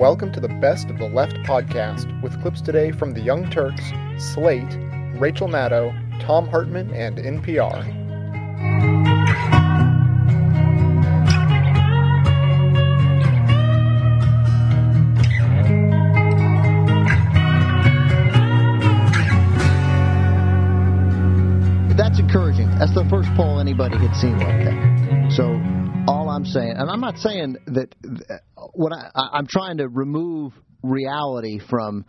Welcome to the Best of the Left podcast with clips today from The Young Turks, Slate, Rachel Maddow, Thom Hartmann, and NPR. That's encouraging. That's the first poll anybody had seen like that. So all I'm saying, and I'm not saying that what I, I'm trying to remove reality from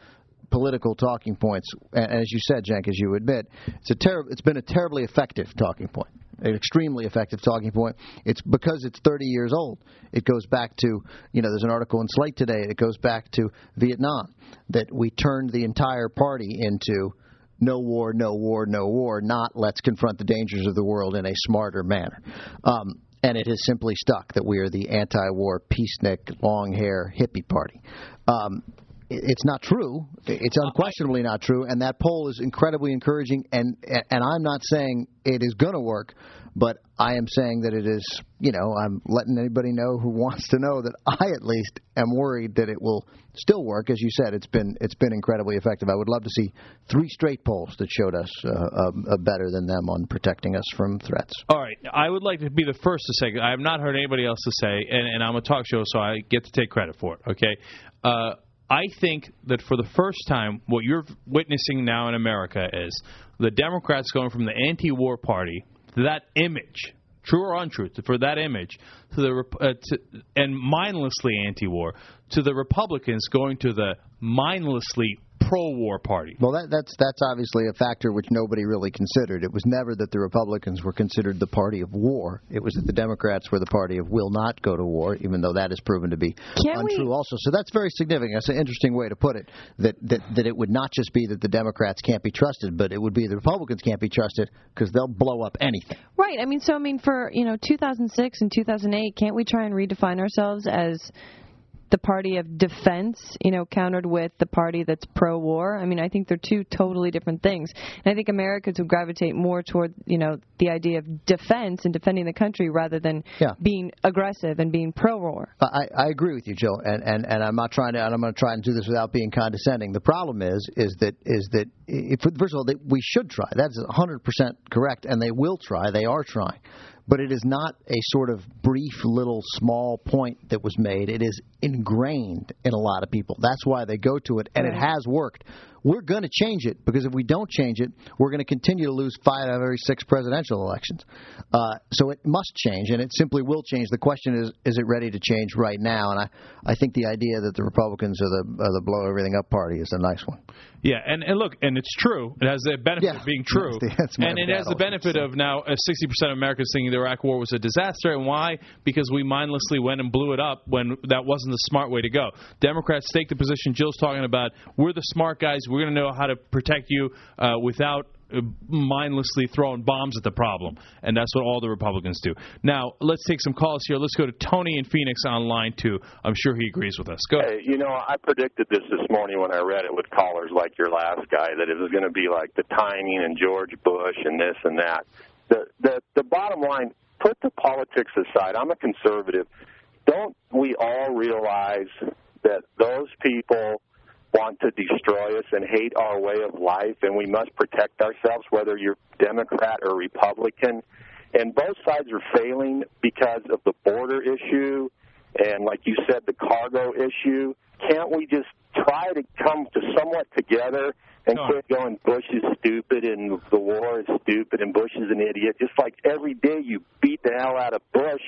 political talking points. As you said, Cenk, as you admit, it's a ter- it's been a terribly effective talking point, an extremely effective talking point. It's because it's 30 years old. It goes back to you know there's an article in Slate today. It goes back to Vietnam that we turned the entire party into no war, no war, no war, not let's confront the dangers of the world in a smarter manner. Um, and it has simply stuck that we are the anti-war, peacenik, long hair hippie party. Um, it's not true. It's unquestionably not true, and that poll is incredibly encouraging. And and I'm not saying it is going to work, but I am saying that it is. You know, I'm letting anybody know who wants to know that I at least am worried that it will still work. As you said, it's been it's been incredibly effective. I would love to see three straight polls that showed us uh, better than them on protecting us from threats. All right, I would like to be the first to say I have not heard anybody else to say, and, and I'm a talk show, so I get to take credit for it. Okay. Uh, I think that for the first time, what you're witnessing now in America is the Democrats going from the anti-war party that image, true or untrue, for that image, to the uh, to, and mindlessly anti-war, to the Republicans going to the mindlessly pro-war party. Well, that, that's that's obviously a factor which nobody really considered. It was never that the Republicans were considered the party of war. It was that the Democrats were the party of will not go to war, even though that has proven to be Can untrue. we- Also, so that's very significant. That's an interesting way to put it. That that that it would not just be that the Democrats can't be trusted, but it would be the Republicans can't be trusted because they'll blow up anything. Right. I mean, so I mean, for you know, 2006 and 2008, can't we try and redefine ourselves as the party of defense? You know, countered with the party that's pro-war. I mean, I think they're two totally different things, and I think Americans would gravitate more toward you know the idea of defense and defending the country rather than Yeah. being aggressive and being pro-war. I, I agree with you, Jill, and, and, and I'm not trying to. And I'm going to try and do this without being condescending. The problem is, is that is that if, first of all, they, we should try. That's 100 percent correct, and they will try. They are trying, but it is not a sort of brief little small point that was made. It is ingrained in a lot of people. That's why they go to it, and it has worked. We're going to change it because if we don't change it, we're going to continue to lose five out of every six presidential elections. Uh, so it must change, and it simply will change. The question is, is it ready to change right now? And I, I think the idea that the Republicans are the, are the blow everything up party is a nice one. Yeah, and, and look, and it's true. It has the benefit Yeah. of being true, That's the- that's and it has the benefit of now uh, 60% of Americans thinking the Iraq War was a disaster. And why? Because we mindlessly went and blew it up when that wasn't the smart way to go. Democrats take the position Jill's talking about. We're the smart guys. We're going to know how to protect you uh, without uh, mindlessly throwing bombs at the problem, and that's what all the Republicans do. Now, let's take some calls here. Let's go to Tony in Phoenix on line two. I'm sure he agrees with us. Go. Hey, you know, I predicted this this morning when I read it with callers like your last guy that it was going to be like the timing and George Bush and this and that. The the the bottom line, put the politics aside. I'm a conservative. Don't we all realize that those people want to destroy us and hate our way of life and we must protect ourselves whether you're Democrat or Republican. And both sides are failing because of the border issue and like you said the cargo issue. Can't we just try to come to somewhat together and No. quit going Bush is stupid and the war is stupid and Bush is an idiot just like every day you beat the hell out of Bush?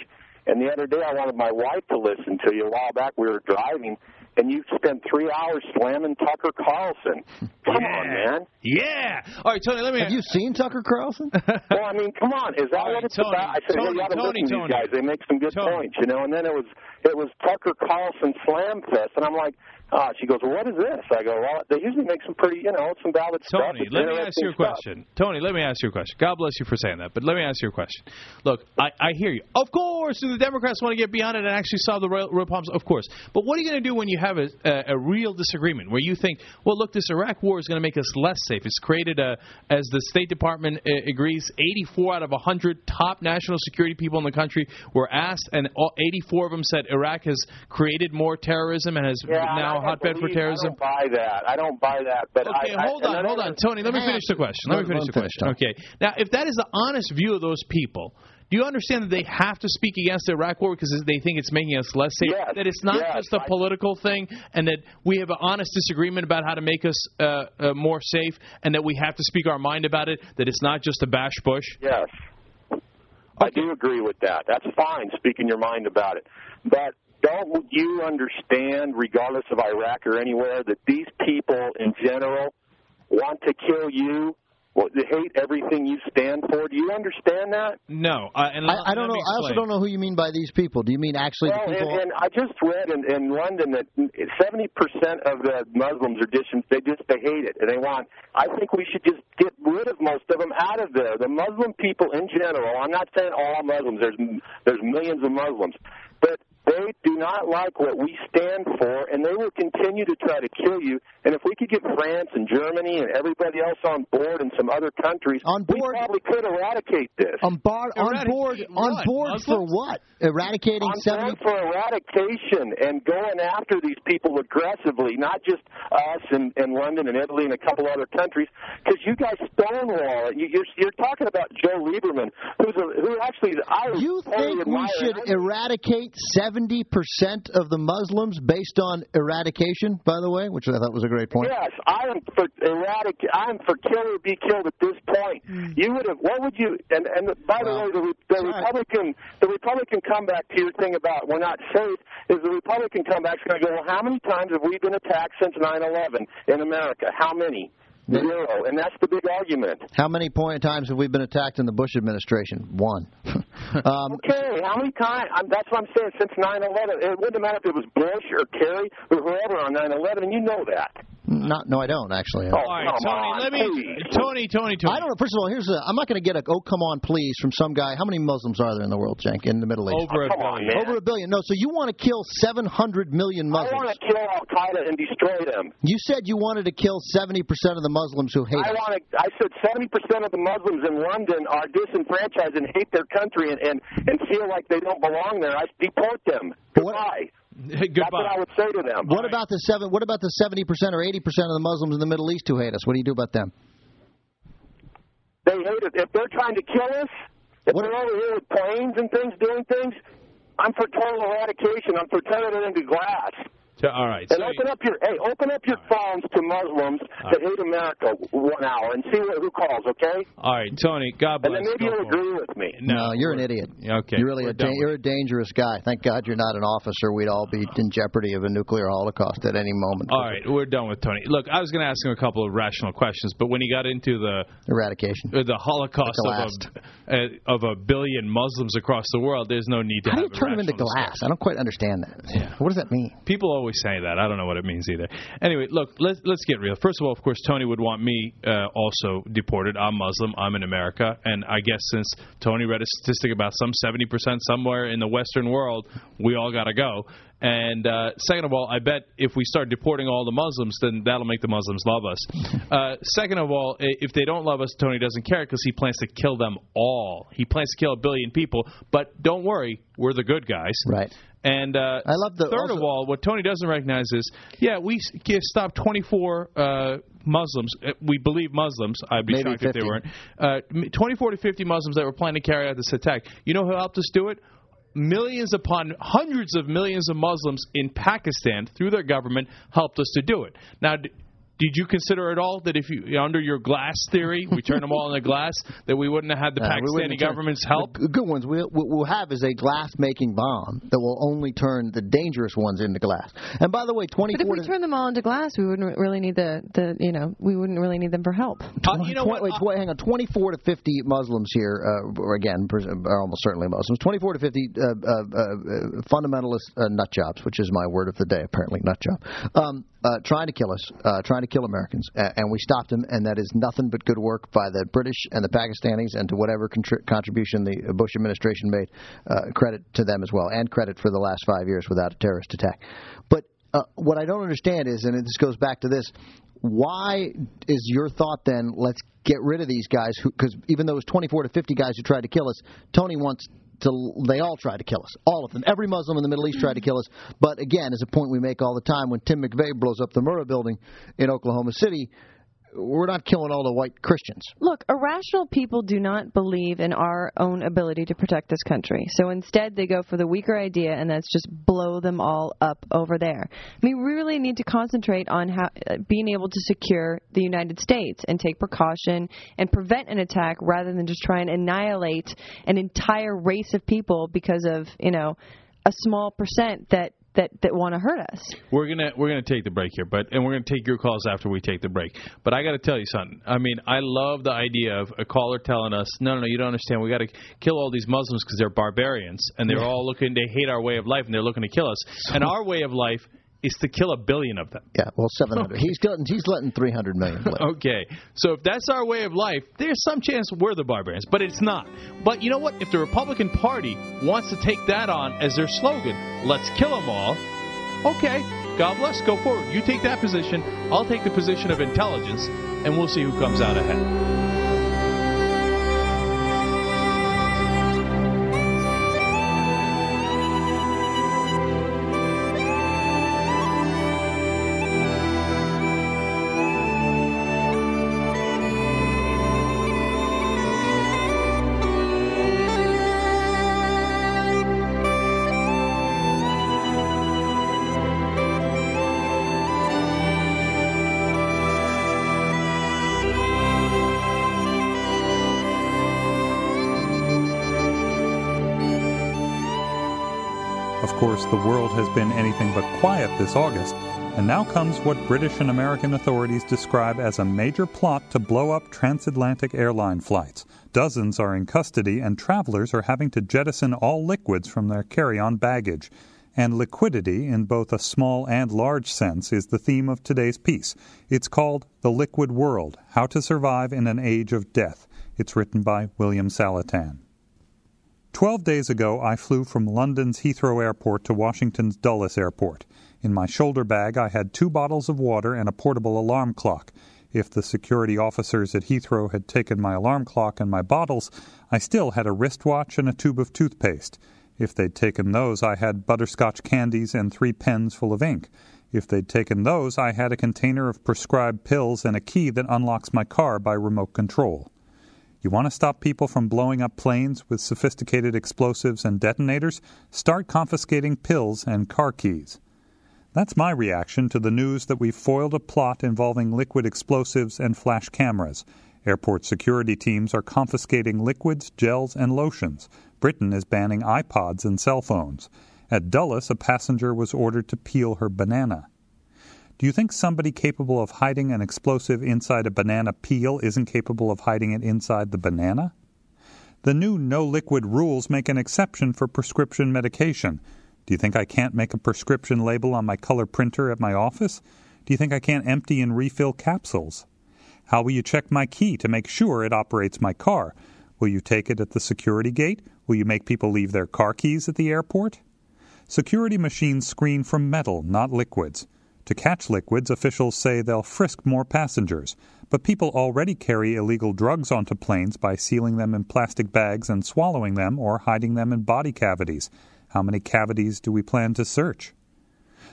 And the other day I wanted my wife to listen to you. A while back we were driving and you spent three hours slamming Tucker Carlson. Come on, man. Yeah. All right, Tony. Let me. Have you seen Tucker Carlson? Well, I mean, come on. Is that All right, what it's Tony, about? I said, Tony, well, you got to Tony, listen to Tony. these guys. They make some good Tony. points, you know. And then it was it was Tucker Carlson Slam Fest, and I'm like, Uh, she goes, well, what is this? I go, well, they usually make some pretty, you know, some valid stuff. Tony, let me ask you a interesting stuff. question. Tony, let me ask you a question. God bless you for saying that, but let me ask you a question. Look, I, I hear you. Of course, do the Democrats want to get beyond it and actually solve the real, real problems? Of course. But what are you going to do when you have a, a, a real disagreement where you think, well, look, this Iraq war is going to make us less safe? It's created a, as the State Department uh, agrees, 84 out of 100 top national security people in the country were asked, and all, 84 of them said Iraq has created more terrorism and has Yeah, now a I don't hotbed for terrorism. I don't buy that. I don't buy that. But Okay, I, hold I, on, hold on, Tony. Let me finish the question. Let me finish the question. Okay. Now, if that is the honest view of those people, do you understand that they have to speak against the Iraq war because they think it's making us less safe? Yes, that it's not yes, just a political thing, and that we have an honest disagreement about how to make us uh, uh, more safe, and that we have to speak our mind about it. That it's not just a bash Bush. Yes. I do agree with that. That's fine, speaking your mind about it. But don't you understand, regardless of Iraq or anywhere, that these people in general want to kill you? Well, they hate everything you stand for. Do you understand that? No, uh, and I, I don't know. let I also don't know who you mean by these people. Do you mean actually Well, the and, people? and I just read in, in London that 70% of the Muslims are just they just they hate it and they want. I think we should just get rid of most of them out of there. The Muslim people in general. I'm not saying all Muslims. There's there's millions of Muslims, but they do not like what we stand for, and they will continue to try to kill you. And if we could get France and Germany and everybody else on board and some other countries, On board, we probably could eradicate this. on, bar, on Eradicate board, on what? board for what? Eradicating on seventy. board for eradication and going after these people aggressively, not just us and, and London and Italy and a couple other countries, because you guys stonewall. You, you're, you're talking about Joe Lieberman, who's a, who actually I You think we should eradicate seventy percent of the Muslims based on eradication? By the way, which I thought was a great point. Yes, I am for erratic. I am for kill or be killed at this point. Hmm. You would have. What would you? And and by the Well, way, the, Re- the. Republican, the Republican comeback to your thing about we're not safe is the Republican comeback's going to go. Well, how many times have we been attacked since 9/11 in America? How many? Zero, and that's the big argument. How many point times have we been attacked in the Bush administration? One. um, Okay, how many times? I'm, that's what I'm saying. Since 9/11, it wouldn't matter if it was Bush or Kerry or whoever on 9/11, and you know that. Not. No, I don't actually. Oh, All right, Tony. on, let me. Tony, Tony, Tony. I don't know. First of all, here's a. I'm not going to get a "Oh come on, please" from some guy. How many Muslims are there in the world, Cenk, in the Middle East? Over a oh, Come on, billion. Over a billion. No, so you want to kill 700 million Muslims? I Muslims. want to kill Al Qaeda and destroy them. You said you wanted to kill 70% of the Muslims who hate I want to. I said seventy percent of the Muslims in London are disenfranchised and hate their country and and, and feel like they don't belong there. I deport them. What- Goodbye. That's what I would say to them. What about the seven? What about the 70% or 80% of the Muslims in the Middle East who hate us? What do you do about them? They hate us. If they're trying to kill us, if What- they're over here with planes and things doing things, I'm for total eradication. I'm for turning it into glass. So, all right. And so- open up your hey, open up your phones to Muslims that hate America one hour and see what, who calls. Okay, all right, Tony. God bless. and then maybe you'll for it. agree with me. No, you're an idiot. Okay, You're really a da- you're a dangerous guy. Thank God you're not an officer. We'd all be in jeopardy of a nuclear holocaust at any moment. All right, we're done with Tony. Look, I was going to ask him a couple of rational questions, but when he got into the Eradication. uh, the Holocaust The of a, uh, of a billion Muslims across the world, there's no need to How do you turn them into glass? discussion. I don't quite understand that. Yeah. What does that mean? People always say that. I don't know what it means either. Anyway, look, let's let's get real. First of all, of course, Tony would want me uh, also deported. I'm Muslim. I'm in America, and I guess since Tony read a statistic about some 70% somewhere in the Western world, we all got to go. And uh, second of all, I bet if we start deporting all the Muslims, then that'll make the Muslims love us. Uh, second of all, if they don't love us, Tony doesn't care because he plans to kill them all. He plans to kill a billion people. But don't worry, we're the good guys. Right. And uh, I love the- third of all, what Tony doesn't recognize is, yeah, we stopped 24 uh, Muslims. uh, We believe Muslims. I'd be shocked if they weren't. Uh, 24 to 50 Muslims that were planning to carry out this attack. You know who helped us do it? Millions upon hundreds of millions of Muslims in Pakistan, through their government, helped us to do it. Now, Did you consider at all that if you under your glass theory, we turn them all into glass, that we wouldn't have had the Uh, we Pakistani wouldn't turn- government's help? The good ones we'll, what we'll have is a glass-making bomb that will only turn the dangerous ones into glass. And by the way, But if 24 we to turn them all into glass, we wouldn't really need the, the you know we wouldn't really need them for help. Uh, you know Twen- what? Wait, wait, hang on. 24 to 50 Muslims here, uh, again, are almost certainly Muslims. 24 to 50 uh, uh, uh, fundamentalist uh, nut jobs, which is my word of the day, apparently, nut job, um, uh, trying to kill us, uh, trying to kill Americans. And we stopped them, and that is nothing but good work by the British and the Pakistanis, and to whatever contri- contribution the Bush administration made, uh, credit to them as well, and credit for the last five years without a terrorist attack. But uh, what I don't understand is, and this goes back to this, why is your thought then let's get rid of these guys because even though it was 24 to 50 guys who tried to kill us tony wants to they all tried to kill us. All of them. Every muslim in the middle east tried to kill us. But again is a point we make all the time when tim mcveigh blows up the murrah building in oklahoma city we're not killing all the white christians Look, irrational people do not believe in our own ability to protect this country. So instead, they go for the weaker idea, and that's just blow them all up over there. I mean, we really need to concentrate on how, uh, being able to secure the United States and take precaution and prevent an attack rather than just try and annihilate an entire race of people because of, you know, a small percent that, that, that want to hurt us. We're gonna we're gonna take the break here, but and we're gonna take your calls after we take the break. But I got to tell you something. I mean, I love the idea of a caller telling us, no, no, no, you don't understand. We got to kill all these Muslims because they're barbarians and they're all looking. They hate our way of life and they're looking to kill us. And our way of life is to kill a billion of them. yeah well 700 he's gotten he's letting 300 million live. Okay, so if that's our way of life, there's some chance we're the barbarians, but it's not. But you know what? If the Republican Party wants to take that on as their slogan, let's kill them all, okay, God bless, go forward. You take that position, I'll take the position of intelligence, and we'll see who comes out ahead. Of course, the world has been anything but quiet this August, and now comes what British and American authorities describe as a major plot to blow up transatlantic airline flights. Dozens are in custody, and travelers are having to jettison all liquids from their carry on baggage. And liquidity, in both a small and large sense, is the theme of today's piece. It's called The Liquid World How to Survive in an Age of Death. It's written by William Saletan. Twelve days ago, I flew from London's Heathrow Airport to Washington's Dulles Airport. In my shoulder bag, I had two bottles of water and a portable alarm clock. If the security officers at Heathrow had taken my alarm clock and my bottles, I still had a wristwatch and a tube of toothpaste. If they'd taken those, I had butterscotch candies and three pens full of ink. If they'd taken those, I had a container of prescribed pills and a key that unlocks my car by remote control. You want to stop people from blowing up planes with sophisticated explosives and detonators? Start confiscating pills and car keys. That's my reaction to the news that we've foiled a plot involving liquid explosives and flash cameras. Airport security teams are confiscating liquids, gels, and lotions. Britain is banning iPods and cell phones. At Dulles, a passenger was ordered to peel her banana. Do you think somebody capable of hiding an explosive inside a banana peel isn't capable of hiding it inside the banana? The new no liquid rules make an exception for prescription medication. Do you think I can't make a prescription label on my color printer at my office? Do you think I can't empty and refill capsules? How will you check my key to make sure it operates my car? Will you take it at the security gate? Will you make people leave their car keys at the airport? Security machines screen for metal, not liquids. To catch liquids, officials say they'll frisk more passengers, but people already carry illegal drugs onto planes by sealing them in plastic bags and swallowing them or hiding them in body cavities. How many cavities do we plan to search?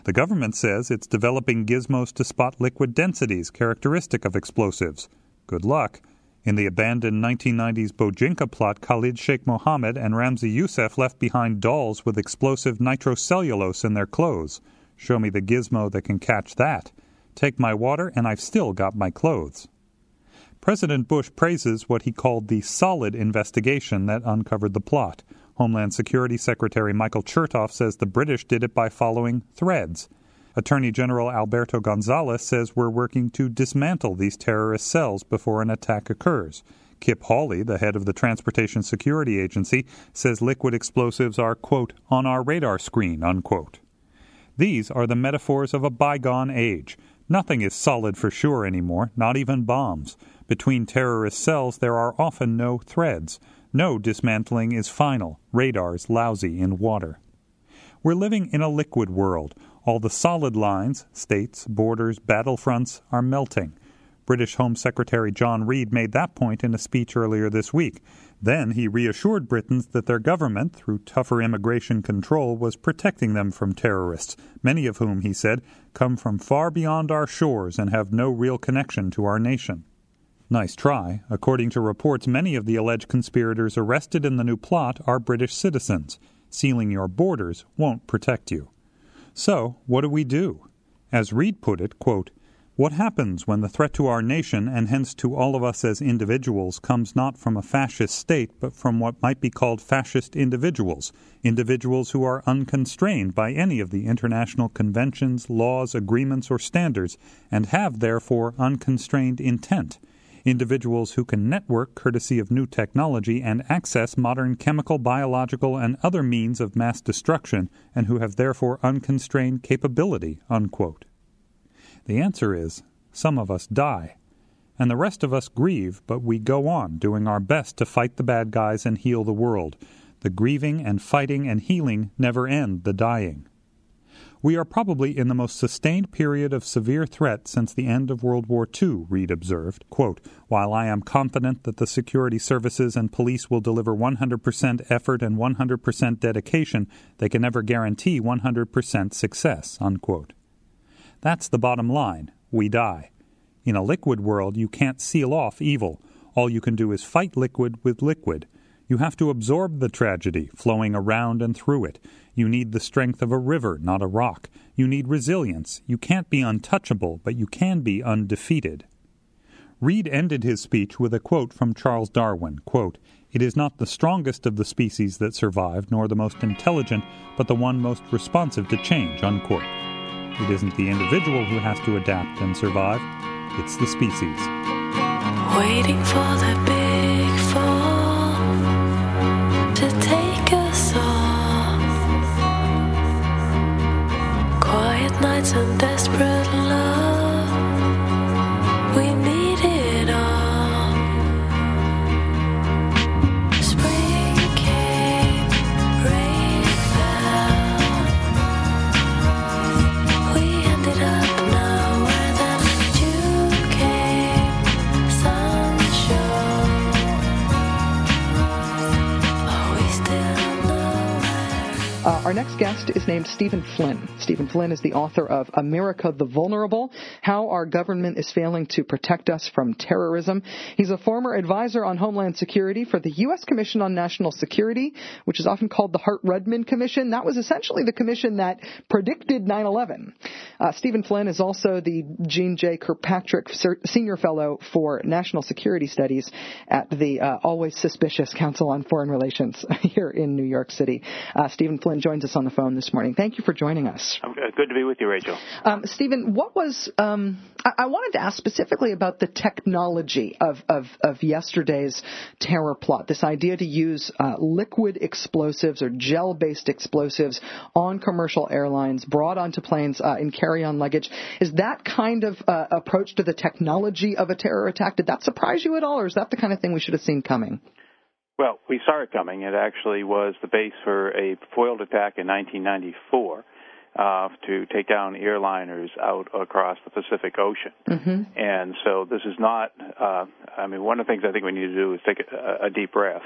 The government says it's developing gizmos to spot liquid densities characteristic of explosives. Good luck. In the abandoned 1990s Bojinka plot, Khalid Sheikh Mohammed and Ramzi Youssef left behind dolls with explosive nitrocellulose in their clothes. Show me the gizmo that can catch that. Take my water, and I've still got my clothes. President Bush praises what he called the solid investigation that uncovered the plot. Homeland Security Secretary Michael Chertoff says the British did it by following threads. Attorney General Alberto Gonzales says we're working to dismantle these terrorist cells before an attack occurs. Kip Hawley, the head of the Transportation Security Agency, says liquid explosives are, quote, on our radar screen, unquote. These are the metaphors of a bygone age. Nothing is solid for sure anymore, not even bombs. Between terrorist cells, there are often no threads. No dismantling is final. Radars lousy in water. We're living in a liquid world. All the solid lines, states, borders, battlefronts, are melting. British Home Secretary John Reid made that point in a speech earlier this week. Then he reassured Britons that their government, through tougher immigration control, was protecting them from terrorists, many of whom, he said, come from far beyond our shores and have no real connection to our nation. Nice try. According to reports, many of the alleged conspirators arrested in the new plot are British citizens. Sealing your borders won't protect you. So, what do we do? As Reid put it, quote, what happens when the threat to our nation, and hence to all of us as individuals, comes not from a fascist state, but from what might be called fascist individuals, individuals who are unconstrained by any of the international conventions, laws, agreements, or standards, and have therefore unconstrained intent? individuals who can network courtesy of new technology and access modern chemical, biological, and other means of mass destruction, and who have therefore unconstrained capability. Unquote. The answer is some of us die. And the rest of us grieve, but we go on doing our best to fight the bad guys and heal the world. The grieving and fighting and healing never end the dying. We are probably in the most sustained period of severe threat since the end of World War II, Reid observed. Quote, While I am confident that the security services and police will deliver 100% effort and 100% dedication, they can never guarantee 100% success. Unquote. That's the bottom line. We die. In a liquid world, you can't seal off evil. All you can do is fight liquid with liquid. You have to absorb the tragedy, flowing around and through it. You need the strength of a river, not a rock. You need resilience. You can't be untouchable, but you can be undefeated. Reid ended his speech with a quote from Charles Darwin quote, It is not the strongest of the species that survive, nor the most intelligent, but the one most responsive to change. Unquote. It isn't the individual who has to adapt and survive, it's the species. Waiting for the big fall to take us. Quiet nights and desperate our next guest is named Stephen Flynn. Stephen Flynn is the author of America the Vulnerable How Our Government is Failing to Protect Us from Terrorism. He's a former advisor on Homeland Security for the U.S. Commission on National Security, which is often called the Hart Rudman Commission. That was essentially the commission that predicted 9 11. Uh, Stephen Flynn is also the Jeane J. Kirkpatrick Senior Fellow for National Security Studies at the uh, always suspicious Council on Foreign Relations here in New York City. Uh, Stephen Flynn joins us on the phone this morning. Thank you for joining us. Good good to be with you, Rachel. Um, Stephen, what was um, I-, I wanted to ask specifically about the technology of, of, of yesterday's terror plot. This idea to use uh, liquid explosives or gel-based explosives on commercial airlines, brought onto planes uh, in carry-on luggage. Is that kind of uh, approach to the technology of a terror attack? Did that surprise you at all, or is that the kind of thing we should have seen coming? Well, we saw it coming. It actually was the base for a foiled attack in 1994 uh, to take down airliners out across the Pacific Ocean. Mm-hmm. And so this is not, uh, I mean, one of the things I think we need to do is take a, a deep breath.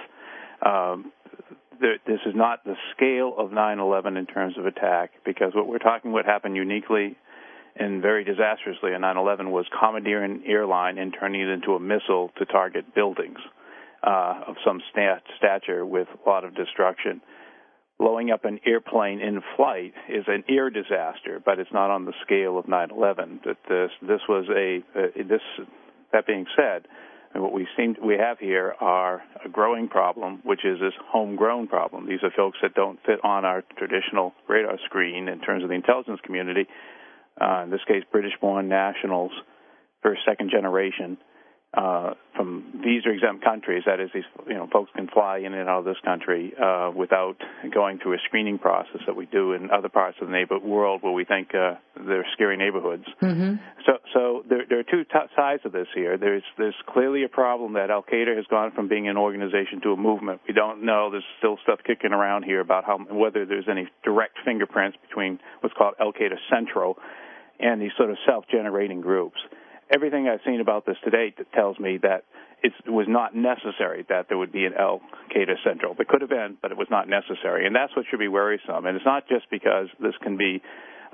Um, there, this is not the scale of 9/11 in terms of attack, because what we're talking about happened uniquely and very disastrously in 9/11 was commandeering an airline and turning it into a missile to target buildings uh, of some stat- stature with a lot of destruction. blowing up an airplane in flight is an air disaster, but it's not on the scale of 9/11. That this this was a uh, this. That being said, what we seem we have here are a growing problem, which is this homegrown problem. These are folks that don't fit on our traditional radar screen in terms of the intelligence community. Uh, in this case, British-born nationals, first, second generation, uh, from visa-exempt countries. That is, these you know folks can fly in and out of this country uh, without going through a screening process that we do in other parts of the neighbor world where we think uh, they're scary neighborhoods. Mm-hmm. So, so there, there are two t- sides of this here. There's there's clearly a problem that Al Qaeda has gone from being an organization to a movement. We don't know. There's still stuff kicking around here about how whether there's any direct fingerprints between what's called Al Qaeda Central and these sort of self-generating groups. Everything I've seen about this to date tells me that it was not necessary that there would be an Al Qaeda Central. It could have been, but it was not necessary, and that's what should be worrisome. And it's not just because this can be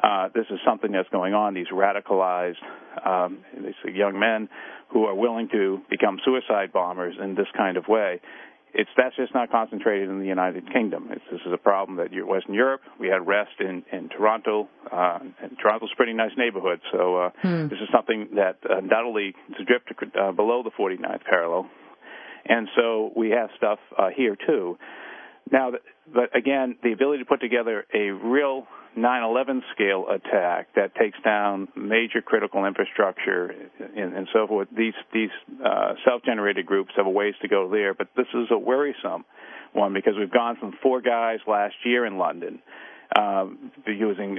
uh, this is something that's going on. These radicalized um, these young men who are willing to become suicide bombers in this kind of way. It's that's just not concentrated in the United Kingdom. It's, this is a problem that you, Western Europe. We had rest in in Toronto, uh, and Toronto's a pretty nice neighborhood. So uh, Hmm. this is something that undoubtedly is drift uh, below the 49th parallel, and so we have stuff uh, here too. Now, but again, the ability to put together a real 9/11 scale attack that takes down major critical infrastructure and, and so forth. These these uh, self-generated groups have a ways to go there, but this is a worrisome one because we've gone from four guys last year in London um, using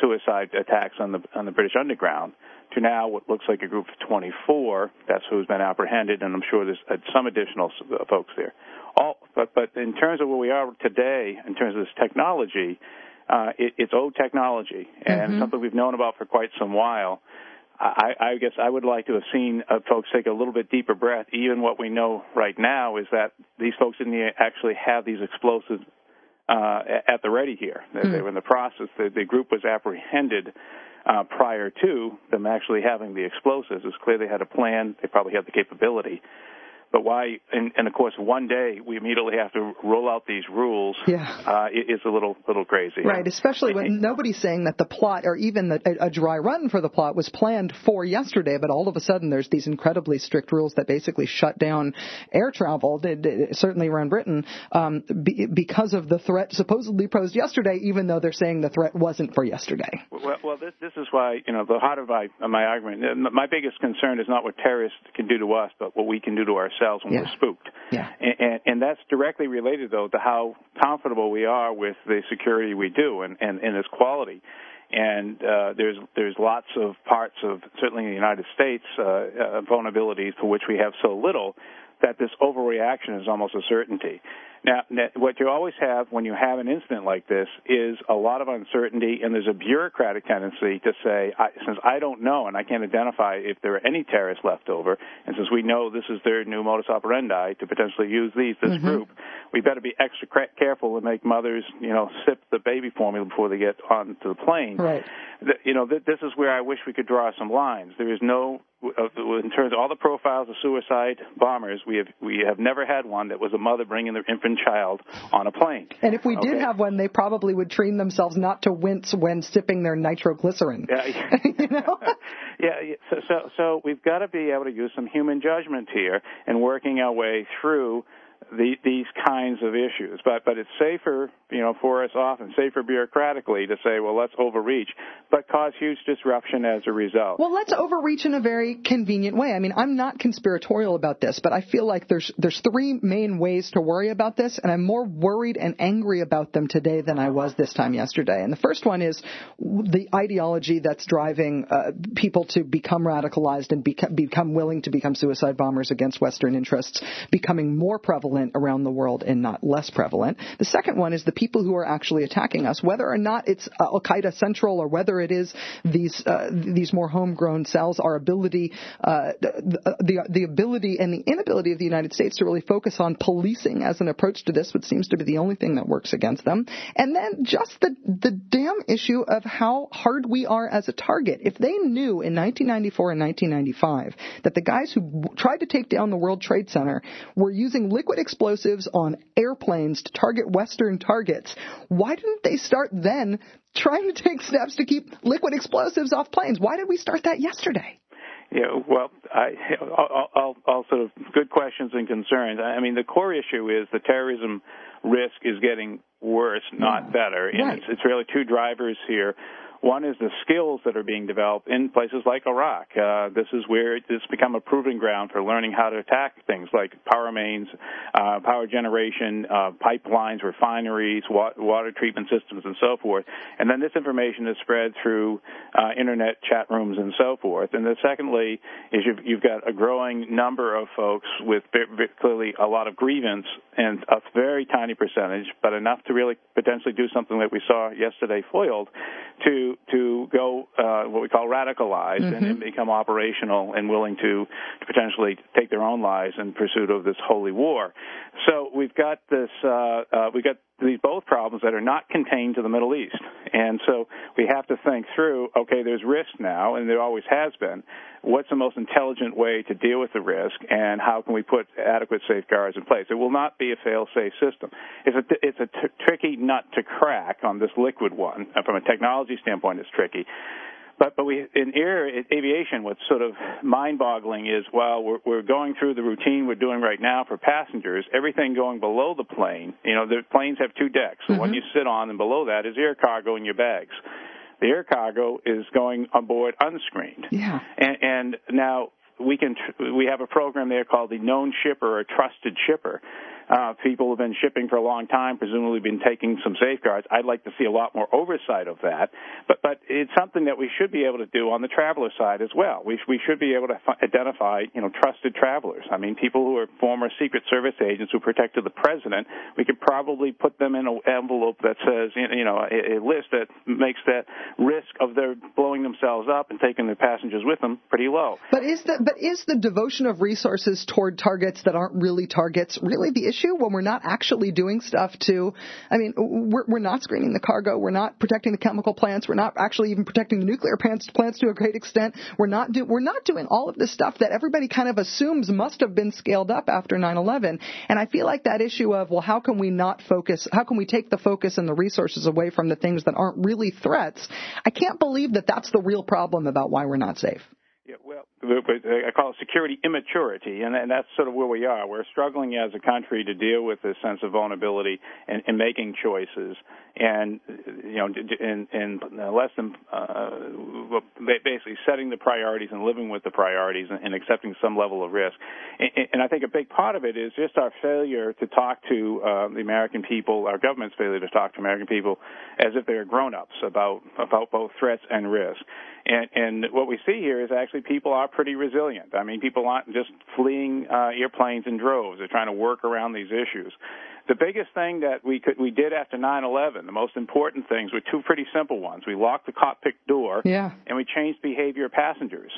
suicide attacks on the on the British Underground to now what looks like a group of 24. That's who's been apprehended, and I'm sure there's uh, some additional uh, folks there. All, but but in terms of where we are today, in terms of this technology, uh, it, it's old technology and Mhm. something we've known about for quite some while. I, I guess I would like to have seen uh, folks take a little bit deeper breath. Even what we know right now is that these folks didn't actually have these explosives uh, at the ready here. They, they were in the process. The, the group was apprehended uh, prior to them actually having the explosives. It's clear they had a plan. They probably had the capability. But why? And, and of course, one day we immediately have to roll out these rules. Yeah. Uh, it, it's a little little crazy. Right, especially when nobody's saying that the plot or even the, a, a dry run for the plot was planned for yesterday, but all of a sudden there's these incredibly strict rules that basically shut down air travel, did, did- certainly around Britain, um, be, because of the threat supposedly posed yesterday, even though they're saying the threat wasn't for yesterday. Well, well this, this is why, you know, the heart of my, my argument, my biggest concern is not what terrorists can do to us, but what we can do to ourselves when Yeah. we're spooked. Yeah. And, and, and that's directly related, though, to how comfortable we are with the security we do and, and, and its quality. And uh, there's there's lots of parts of certainly in the United States uh, uh, vulnerabilities for which we have so little that this overreaction is almost a certainty. Now, what you always have when you have an incident like this is a lot of uncertainty, and there's a bureaucratic tendency to say, I, since I don't know and I can't identify if there are any terrorists left over, and since we know this is their new modus operandi to potentially use these this Mhm. group, we better be extra careful and make mothers, you know, sip the baby formula before they get onto the plane. Right. You know, th- this is where I wish we could draw some lines. There is no, uh, in terms of all the profiles of suicide bombers, we have we have never had one that was a mother bringing their infant child on a plane. And if we did Okay. have one, they probably would train themselves not to wince when sipping their nitroglycerin. Yeah, you know? yeah. yeah, So, so, so we've got to be able to use some human judgment here in working our way through the, these kinds of issues. But, but it's safer, you know, for us often, safer bureaucratically to say, well, let's overreach, but cause huge disruption as a result. Well, let's overreach in a very convenient way. I mean, I'm not conspiratorial about this, but I feel like there's there's three main ways to worry about this, and I'm more worried and angry about them today than I was this time yesterday. And the first one is the ideology that's driving uh, people to become radicalized and become, become willing to become suicide bombers against Western interests, becoming more prevalent around the world and not less prevalent. The second one is the people who are actually attacking us, whether or not it's uh, Al Qaeda Central or whether it is these uh, these more homegrown cells. Our ability, uh, the, the the ability and the inability of the United States to really focus on policing as an approach to this, which seems to be the only thing that works against them. And then just the the damn issue of how hard we are as a target. If they knew in 1994 and 1995 that the guys who tried to take down the World Trade Center were using liquid explosives on airplanes to target Western targets. Why didn't they start then trying to take steps to keep liquid explosives off planes? Why did we start that yesterday? Yeah, well, I, I'll, I'll, I'll sort of good questions and concerns. I mean, the core issue is the terrorism risk is getting worse, not mm. better, and Right. it's, it's really two drivers here. One is the skills that are being developed in places like Iraq. Uh, this is where it's become a proving ground for learning how to attack things like power mains, uh, power generation, uh, pipelines, refineries, wa- water treatment systems, and so forth. And then this information is spread through uh, internet chat rooms and so forth. And then secondly is you've, you've got a growing number of folks with ve- ve- clearly a lot of grievance and a very tiny percentage, but enough to really potentially do something that we saw yesterday foiled to to go uh, what we call radicalized and, and become operational and willing to, to potentially take their own lives in pursuit of this holy war. So we've got this uh, uh, we've got these both problems that are not contained to the Middle East, and so we have to think through. Okay, there's risk now, and there always has been. What's the most intelligent way to deal with the risk, and how can we put adequate safeguards in place? It will not be a fail-safe system. It's a it's a t- tricky nut to crack on this liquid one. Uh, From a technology standpoint, it's tricky. But but we in air aviation, what's sort of mind-boggling is while we're we're going through the routine we're doing right now for passengers, everything going below the plane. You know, the planes have two decks. The one mm-hmm. you sit on, and below that is air cargo and your bags. The air cargo is going on board unscreened. Yeah. And, and now we can tr- we have a program there called the known shipper or trusted shipper. Uh, people have been shipping for a long time, presumably been taking some safeguards. I'd like to see a lot more oversight of that, but but it's something that we should be able to do on the traveler side as well. We we should be able to fi- identify you know trusted travelers. I mean, people who are former Secret Service agents who protected the president. We could probably put them in an envelope that says you know a, a list that makes that risk of their blowing themselves up and taking their passengers with them pretty low. But is the but is the devotion of resources toward targets that aren't really targets really the issue when we're not actually doing stuff to? I mean, we're we're not screening the cargo, we're not protecting the chemical plants, we're not actually even protecting the nuclear plants plants to a great extent. We're not do we're not doing all of this stuff that everybody kind of assumes must have been scaled up after 9/11. And I feel like that issue of well, how can we not focus? How can we take the focus and the resources away from the things that aren't really threats? I can't believe that that's the real problem about why we're not safe. Yeah, well, I call it security immaturity, and, that's sort of where we are. We're struggling as a country to deal with this sense of vulnerability and, and making choices, and you know, in, less than uh, basically setting the priorities and living with the priorities and, and accepting some level of risk. And, and I think a big part of it is just our failure to talk to uh, the American people, our government's failure to talk to American people as if they're grown-ups about about both threats and risk. And, and what we see here is actually people are pretty resilient. I mean, people aren't just fleeing uh, airplanes in droves. They're trying to work around these issues. The biggest thing that we could we did after 9/11, the most important things were two pretty simple ones. We locked the cockpit door, Yeah. and we changed behavior of passengers.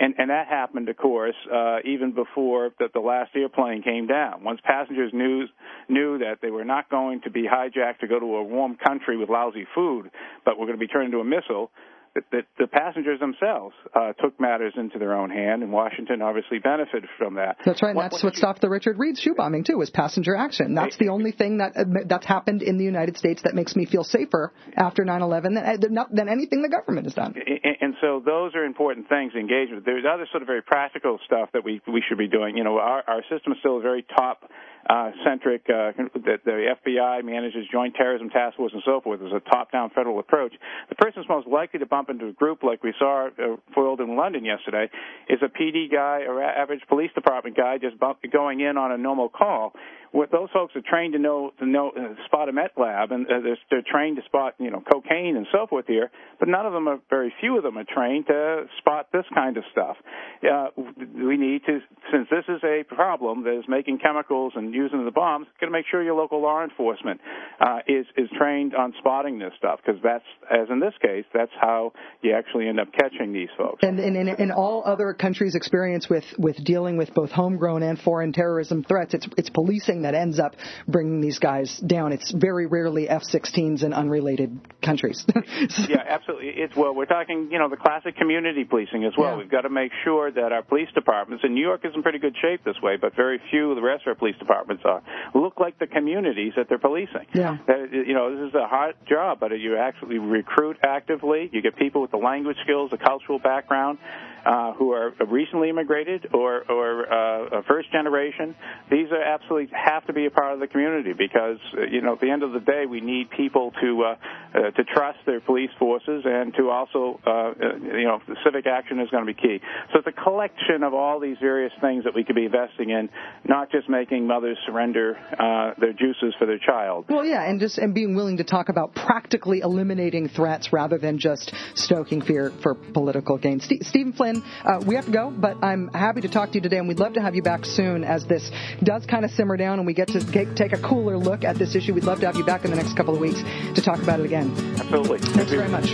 And, and that happened, of course, uh, even before that the last airplane came down. Once passengers knew knew that they were not going to be hijacked to go to a warm country with lousy food, but were going to be turned into a missile, that, that the passengers themselves uh, took matters into their own hand, and Washington obviously benefited from that. That's right. And What- that's what stopped the Richard Reid shoe bombing too. Was passenger action. That's the only thing that that's happened in the United States that makes me feel safer after 9/11 than uh, than, anything the government has done. and and so those are important things engagement there's other sort of very practical stuff that we we should be doing you know our our system is still very top uh, centric uh, that the FBI manages joint terrorism task force and so forth as a top down federal approach the person who's most likely to bump into a group like we saw uh, foiled in London yesterday is a PD guy or average police department guy just going in on a normal call what those folks are trained to know to know uh, spot a meth lab and uh, they're, they're trained to spot you know cocaine and so forth here but none of them are very few of them are trained to spot this kind of stuff. Uh, we need to since this is a problem that is making chemicals and using the bombs got to make sure your local law enforcement uh, is is trained on spotting this stuff because that's as in this case that's how you actually end up catching these folks. And in, in, in all other countries' experience with, with dealing with both homegrown and foreign terrorism threats, it's it's policing thing that ends up bringing these guys down. It's very rarely F-16s in unrelated countries. yeah, absolutely. It's well, we're talking, you know, the classic community policing as well. Yeah. We've got to make sure that our police departments, and New York is in pretty good shape this way, but very few of the rest of our police departments are, look like the communities that they're policing. Yeah. That, you know, this is a hard job, but you actually recruit actively. You get people with the language skills, the cultural background, uh, who are recently immigrated or or uh, first generation. These are absolutely have to be a part of the community because uh, you know at the end of the day we need people to uh, uh, to trust their police forces and to also uh, uh, you know civic action is going to be key. So it's a collection of all these various things that we could be investing in, not just making mothers surrender uh, their juices for their child. Well, yeah, and just and being willing to talk about practically eliminating threats rather than just stoking fear for political gain. Ste Stephen Flynn, we have to go, but I'm happy to talk to you today, and we'd love to have you back soon as this does kind of simmer down and we get to get, take a cooler look at this issue. We'd love to have you back in the next couple of weeks to talk about it again. Absolutely. Thanks very much.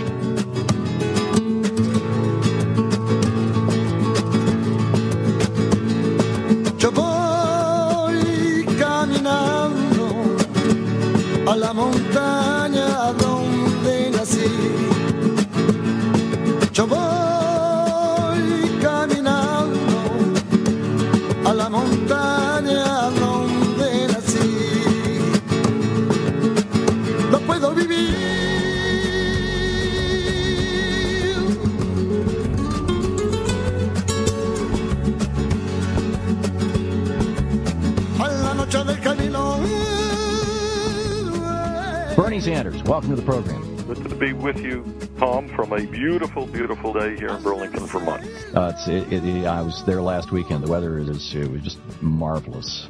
Yo voy caminando a la montaña donde nací. Yo voy caminando a la montaña Bernie Sanders, welcome to the program. Good to be with you, Thom, from a beautiful, beautiful day here in Burlington, Vermont. Uh, it's, it, it, I was there last weekend. The weather is it was just marvelous.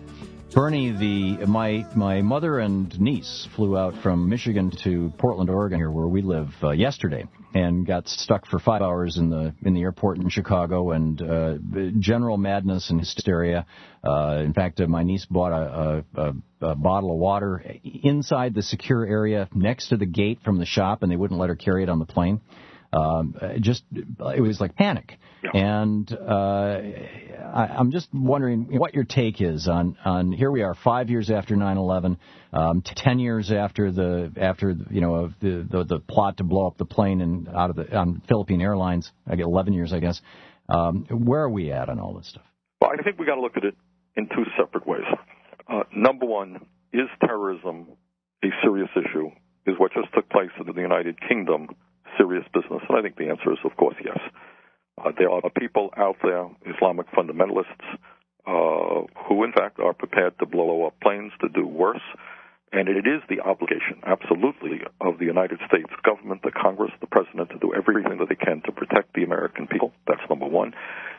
Bernie, the my my mother and niece flew out from Michigan to Portland, Oregon, here where we live, uh, yesterday, and got stuck for five hours in the in the airport in Chicago, and uh, general madness and hysteria. Uh, in fact, uh, my niece bought a, a, a, a bottle of water inside the secure area next to the gate from the shop, and they wouldn't let her carry it on the plane. Um, just it was like panic, and uh, I, I'm just wondering what your take is on on here we are five years after 9/11, um, t- ten years after the after you know the, the the plot to blow up the plane and out of the on Philippine Airlines. I get 11 years, I guess. Um, where are we at on all this stuff? Well, I think we got to look at it in two separate ways. Uh, number one, is terrorism a serious issue? Is what just took place in the United Kingdom serious business? And I think the answer is, of course, yes. Uh, there are people out there, Islamic fundamentalists, uh, who in fact are prepared to blow up planes to do worse. And it is the obligation, absolutely, of the United States government, the Congress, the President, to do everything that they can to protect the American people. That's number one.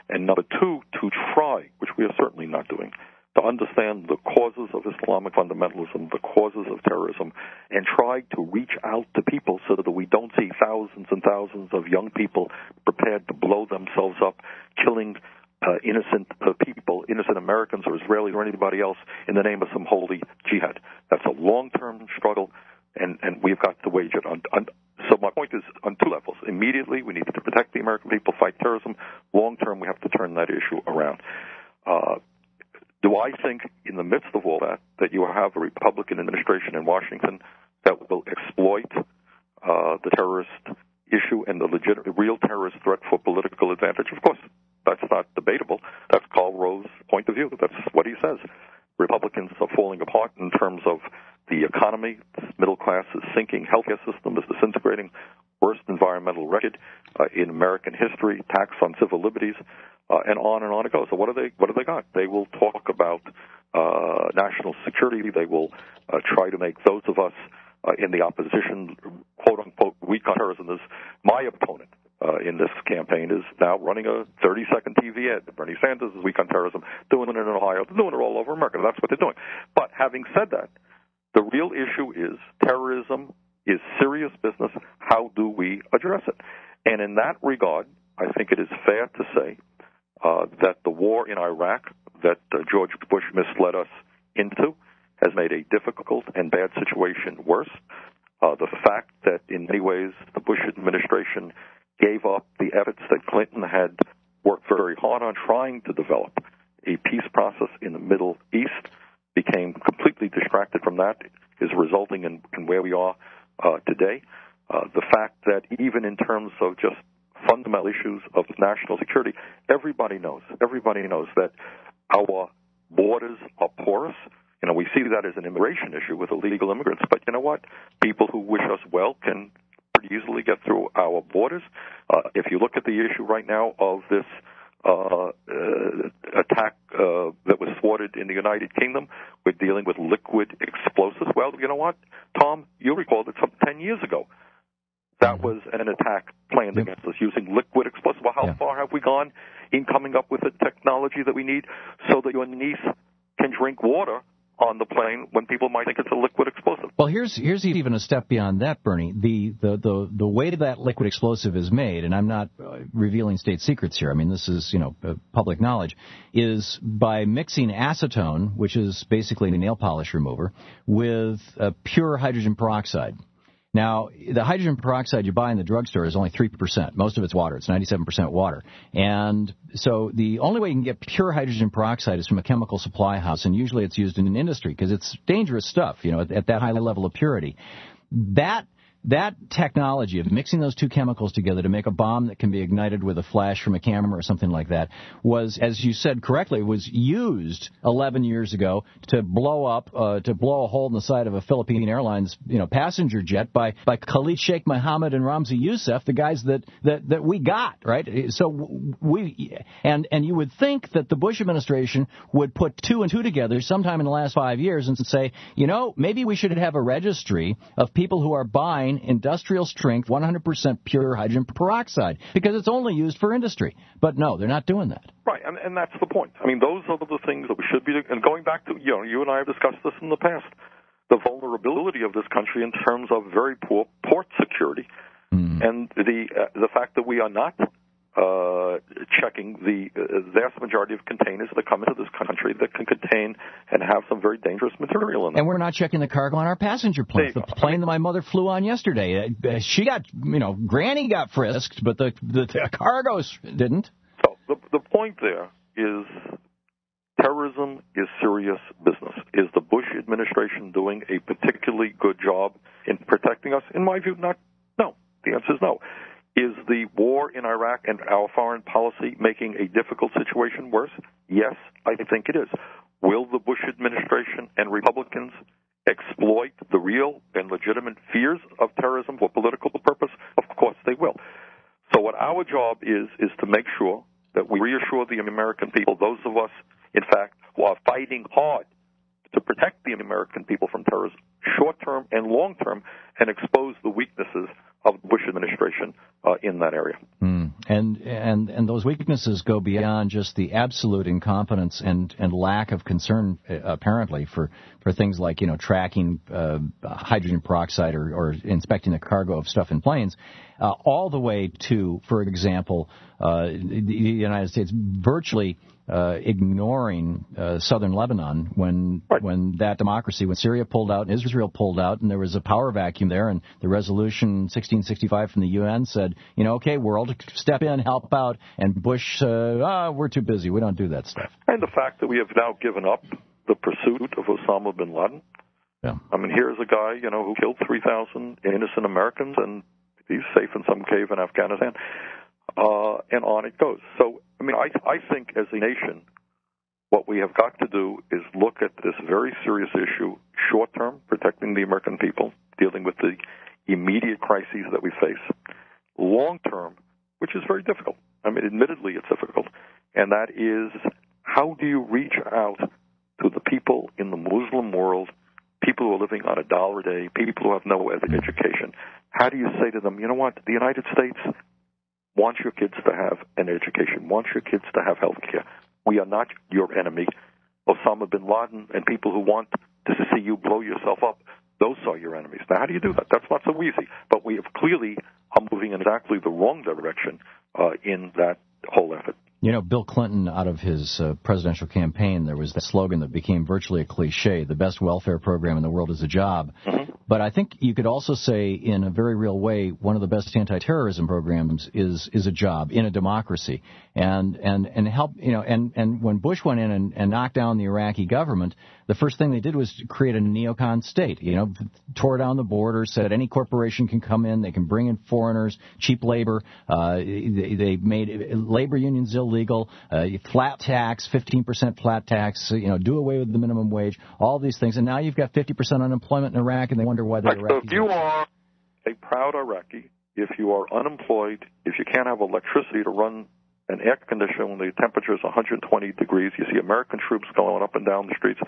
And number two, to try, which we are certainly not doing, to understand the causes of Islamic fundamentalism, the causes of terrorism, and try to reach out to people so that we don't see thousands and thousands of young people prepared to blow themselves up, killing uh, innocent uh, people, innocent Americans or Israelis or anybody else in the name of some holy jihad. That's a long-term struggle, and, and we've got to wage it. On, on, so my point is on two levels. Immediately, we need to protect the American people, fight terrorism. Long-term, we have to turn that issue around. Uh, I think, in the midst of all that, that you have a Republican administration in Washington that will exploit uh, the terrorist issue and the legit, real terrorist threat for political advantage? Of course, that's not debatable. That's Karl Rove's point of view. That's what he says. Republicans are falling apart in terms of the economy. Middle class is sinking. Healthcare system is disintegrating. Worst environmental record uh, in American history. Tax on civil liberties, uh, and on and on it goes. So what do they? What do they got? They will talk about uh, national security. They will uh, try to make those of us uh, in the opposition, quote unquote, weak on terrorism. Is my opponent uh, in this campaign is now running a 30 second TV ad. Bernie Sanders is weak on terrorism, doing it in Ohio, doing it all over America. That's what they're doing. But having said that, the real issue is terrorism is serious business. How do we address it? And in that regard, I think it is fair to say uh, that the war in Iraq that uh, George Bush misled us into has made a difficult and bad situation worse. Uh, the fact that in many ways the Bush administration gave up the efforts that Clinton had worked very hard on trying to develop a peace process in the Middle East became completely distracted from that is resulting in, in where we are uh, today. Uh, the fact that even in terms of just fundamental issues of national security, everybody knows, everybody knows that our borders are porous. You know, we see that as an immigration issue with illegal immigrants, but you know what? People who wish us well can pretty easily get through our borders. Uh, if you look at the issue right now of this uh, uh, attack uh, that was thwarted in the United Kingdom, we're dealing with liquid explosives. Well, you know what, Thom? You'll recall that some 10 years ago, that was an attack planned against us using liquid explosives. Well, how far have we gone in coming up with the technology that we need so that your niece can drink water on the plane when people might think it's a liquid explosive? Well, here's here's even a step beyond that, Bernie. The the the, the way that liquid explosive is made, and I'm not uh, revealing state secrets here. I mean, this is you know uh, public knowledge. Is by mixing acetone, which is basically a nail polish remover, with uh, pure hydrogen peroxide. Now, the hydrogen peroxide you buy in the drugstore is only 3%. Most of it's water. It's 97% water. And so the only way you can get pure hydrogen peroxide is from a chemical supply house, and usually it's used in an industry because it's dangerous stuff, you know, at, at that high level of purity. That that technology of mixing those two chemicals together to make a bomb that can be ignited with a flash from a camera or something like that was, as you said correctly, was used 11 years ago to blow up, uh, to blow a hole in the side of a Philippine Airlines, you know, passenger jet by by Khalid Sheikh Mohammed and Ramzi Youssef, the guys that that that we got, right? So we and and you would think that the Bush administration would put two and two together sometime in the last five years and say, you know, maybe we should have a registry of people who are buying industrial strength 100% pure hydrogen peroxide because it's only used for industry. But no, they're not doing that. Right, and, and that's the point. I mean, those are the things that we should be. And going back to you know, you and I have discussed this in the past. The vulnerability of this country in terms of very poor port security, and the uh, the fact that we are not uh, checking the uh, vast majority of containers that come into this country that can contain and have some very dangerous material in them. And we're not checking the cargo on our passenger planes. The plane that my mother flew on yesterday, uh, she got, you know, Granny got frisked, but the the, the cargoes didn't. So the the point there is terrorism is serious business. Is the Bush administration doing a particularly good job in protecting us? In my view, not. No. The answer is no. Is the war in Iraq and our foreign policy making a difficult situation worse? Yes, I think it is. Will the Bush administration and Republicans exploit the real and legitimate fears of terrorism for political purpose? Of course they will. So what our job is is to make sure that we reassure the American people, those of us, in fact, who are fighting hard to protect the American people from terrorism, short term and long term, and expose the weaknesses of the Bush administration uh, in that area. Mm. And and and those weaknesses go beyond just the absolute incompetence and and lack of concern, uh, apparently, for for things like you know tracking uh, hydrogen peroxide or, or inspecting the cargo of stuff in planes, uh, all the way to, for example, uh, the United States virtually uh, ignoring uh, southern Lebanon when when that democracy, when Syria pulled out and Israel pulled out, and there was a power vacuum there, and the resolution 1665 from the UN said, you know, okay, world, step in, help out, and Bush, uh, ah, we're too busy, we don't do that stuff. And the fact that we have now given up the pursuit of Osama bin Laden. Yeah. I mean, here's a guy, you know, who killed 3,000 innocent Americans, and he's safe in some cave in Afghanistan. Uh, and on it goes. So, I mean, I, I think as a nation, what we have got to do is look at this very serious issue, short term, protecting the American people, dealing with the immediate crises that we face, long term, which is very difficult. I mean, admittedly, it's difficult, and that is how do you reach out to the people in the Muslim world, people who are living on a dollar a day, people who have no education? How do you say to them, you know what, the United States wants your kids to have an education, wants your kids to have health care. We are not your enemy. Osama bin Laden and people who want to see you blow yourself up, those are your enemies. Now, how do you do that? That's not so easy. But we have clearly are moving in exactly the wrong direction uh, in that whole effort. You know, Bill Clinton, out of his uh, presidential campaign, there was that slogan that became virtually a cliche: "The best welfare program in the world is a job." But I think you could also say, in a very real way, one of the best anti-terrorism programs is is a job in a democracy, and and and help you know. And and when Bush went in and, and knocked down the Iraqi government, the first thing they did was create a neocon state. You know, tore down the border, said any corporation can come in, they can bring in foreigners, cheap labor. Uh, they, they made labor unions illegal, uh, flat tax, 15% flat tax. You know, do away with the minimum wage. All these things, and now you've got 50% unemployment in Iraq, and they wonder why the Right, so if you are a proud Iraqi, if you are unemployed, if you can't have electricity to run an air conditioner when the temperature is 120 degrees, you see American troops going up and down the streets.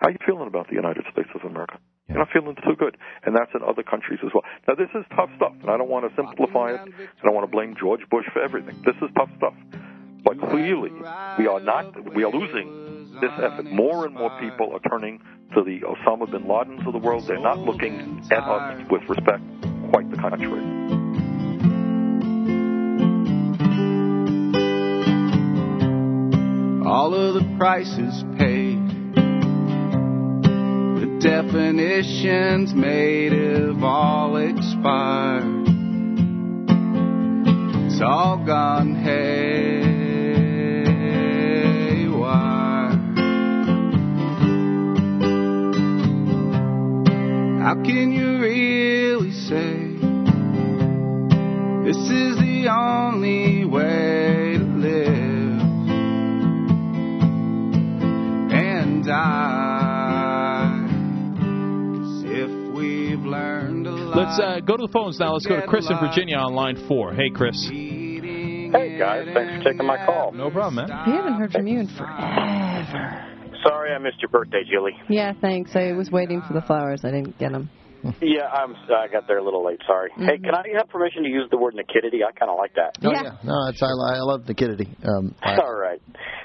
How are you feeling about the United States of America? You're not feeling too good, and that's in other countries as well. Now, this is tough stuff, and I don't want to simplify it. I don't want to blame George Bush for everything. This is tough stuff, but clearly we are not. We are losing this effort. More and more people are turning to the Osama bin Ladens of the world. They're not looking at us with respect. Quite the contrary. All of the prices paid. The definitions made have all expired. It's all gone haywire. How can you really say this is the only way Let's uh, go to the phones now. Let's go to Chris in Virginia on line four. Hey, Chris. Hey guys, thanks for taking my call. No problem, man. We haven't heard from you in forever. Sorry I missed your birthday, Julie. Yeah, thanks. I was waiting for the flowers. I didn't get them. Yeah, I'm. I got there a little late. Sorry. Hey, can I have permission to use the word nakidity? I kind of like that. Oh, yeah. No, it's, I, I love the kiddy. Um, I, All right,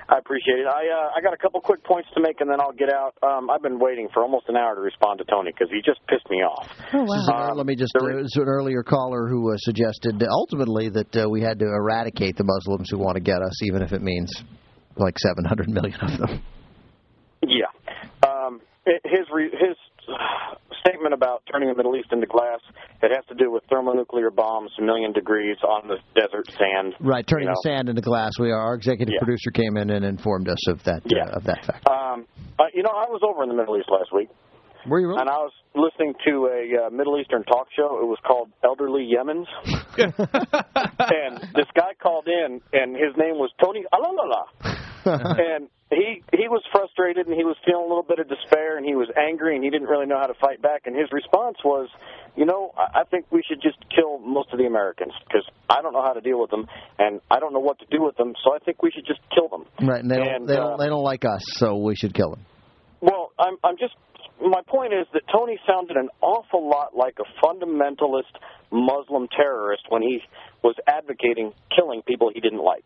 I appreciate it. I uh, I got a couple quick points to make, and then I'll get out. Um, I've been waiting for almost an hour to respond to Tony because he just pissed me off. Oh This is an- let me just. Uh, this is an earlier caller who uh, suggested uh, ultimately that uh, we had to eradicate the Muslims who want to get us, even if it means like 700 million of them. Yeah. Um, his re- his uh, statement about turning the Middle East into glass. It has to do with thermonuclear bombs, a million degrees on the desert sand. Right, turning you know. the sand into glass. We are, our executive Yeah. producer came in and informed us of that Yeah. uh, of that fact. Um, uh, you know, I was over in the Middle East last week. Were you really? And I was listening to a uh, Middle Eastern talk show. It was called Elderly Yemens. and this guy called in, and his name was Tony Alalala. and he he was frustrated, and he was feeling a little bit of despair, and he was angry, and he didn't really know how to fight back. And his response was, you know, I think we should just kill most of the Americans because I don't know how to deal with them, and I don't know what to do with them. So I think we should just kill them. Right, and they don't And, they uh, don't they don't like us, so we should kill them. Well, I'm I'm just my point is that Tony sounded an awful lot like a fundamentalist Muslim terrorist when he was advocating killing people he didn't like.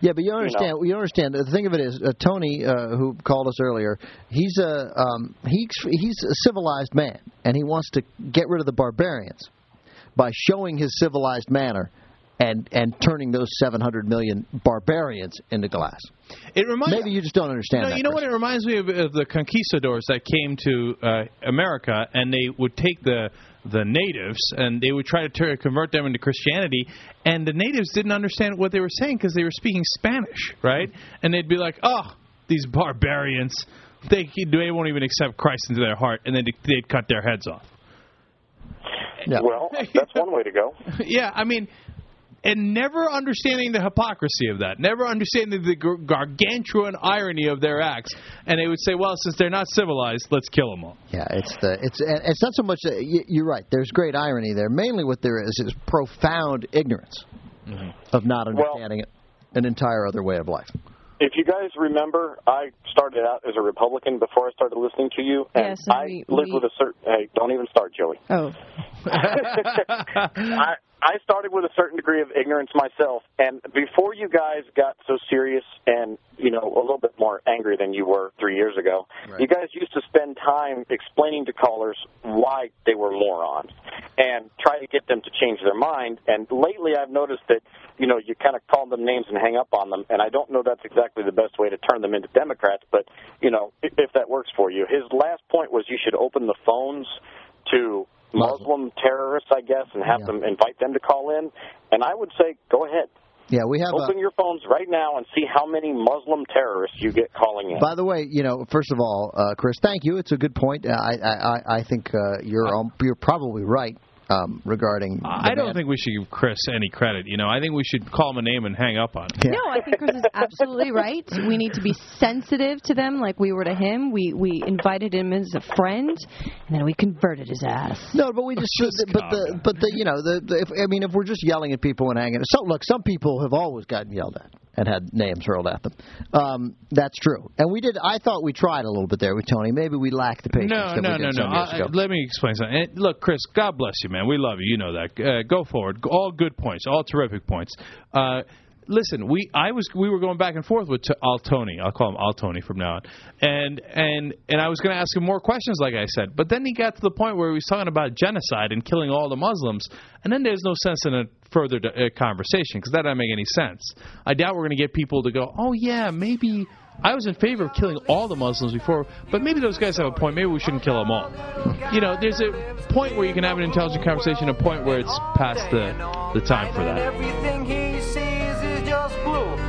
Yeah, but you know. understand. You, understand. The thing of it is, uh, Tony, uh, who called us earlier, he's a um, he's he's a civilized man, and he wants to get rid of the barbarians by showing his civilized manner and and turning those 700 million barbarians into glass. It reminds Maybe you just don't understand. No, that, you know Chris. what? It reminds me of, of the conquistadors that came to uh, America, and they would take the the natives and they would try to tur convert them into Christianity, and the natives didn't understand what they were saying because they were speaking Spanish, right? And they'd be like, "Oh, these barbarians! They they won't even accept Christ into their heart," and then they'd cut their heads off. Well, that's one way to go. yeah, I mean, and never understanding the hypocrisy of that, never understanding the gar- gargantuan irony of their acts, and they would say, "Well, since they're not civilized, let's kill them all." Yeah, it's the it's it's not so much. That, you're right. There's great irony there. Mainly, what there is is profound ignorance mm-hmm. of not understanding it, an entire other way of life. If you guys remember, I started out as a Republican before I started listening to you, and Yes, and I we- lived we- with a certain. Hey, don't even start, Joey. Oh. I I started with a certain degree of ignorance myself, and before you guys got so serious and you know a little bit more angry than you were three years ago, you guys used to spend time explaining to callers why they were morons and try to get them to change their mind. And lately, I've noticed that you know you kind of call them names and hang up on them, and I don't know that's exactly the best way to turn them into Democrats, but you know if, if that works for you. His last point was you should open the phones to Muslim terrorists, I guess, and have them invite them to call in. And I would say, go ahead. Yeah, we have. Open a, your phones right now and see how many Muslim terrorists you get calling in. By the way, you know, first of all, uh, Chris, thank you. It's a good point. Uh, I I, I- I think uh, you're um, you're probably right um, regarding. the I don't ban. think we should give Chris any credit. You know, I think we should call him a name and hang up on him. No, I think Chris is absolutely right. We need to be sensitive to them like we were to him. We we invited him as a friend, and then we converted his ass. No, but we just, but the but the you know the, the if, I mean if we're just yelling at people and hanging so look some people have always gotten yelled at and had names hurled at them um, that's true and we did I thought we tried a little bit there with Tony maybe we lacked the patience No, no, no, no. Uh, let me explain something. And look, Chris, God bless you, man. We love you. You know that. Uh, go forward. All good points. All terrific points. Uh, listen, we I was we were going back and forth with T- Al Tony. I'll call him Al Tony from now on. And and and I was going to ask him more questions, like I said. But then he got to the point where he was talking about genocide and killing all the Muslims. And then there's no sense in a further uh, conversation because that doesn't make any sense. I doubt we're going to get people to go, oh yeah, maybe. I was in favor of killing all the Muslims before, but maybe those guys have a point. Maybe we shouldn't kill them all. You know, there's a point where you can have an intelligent conversation, a point where it's past the the time for that.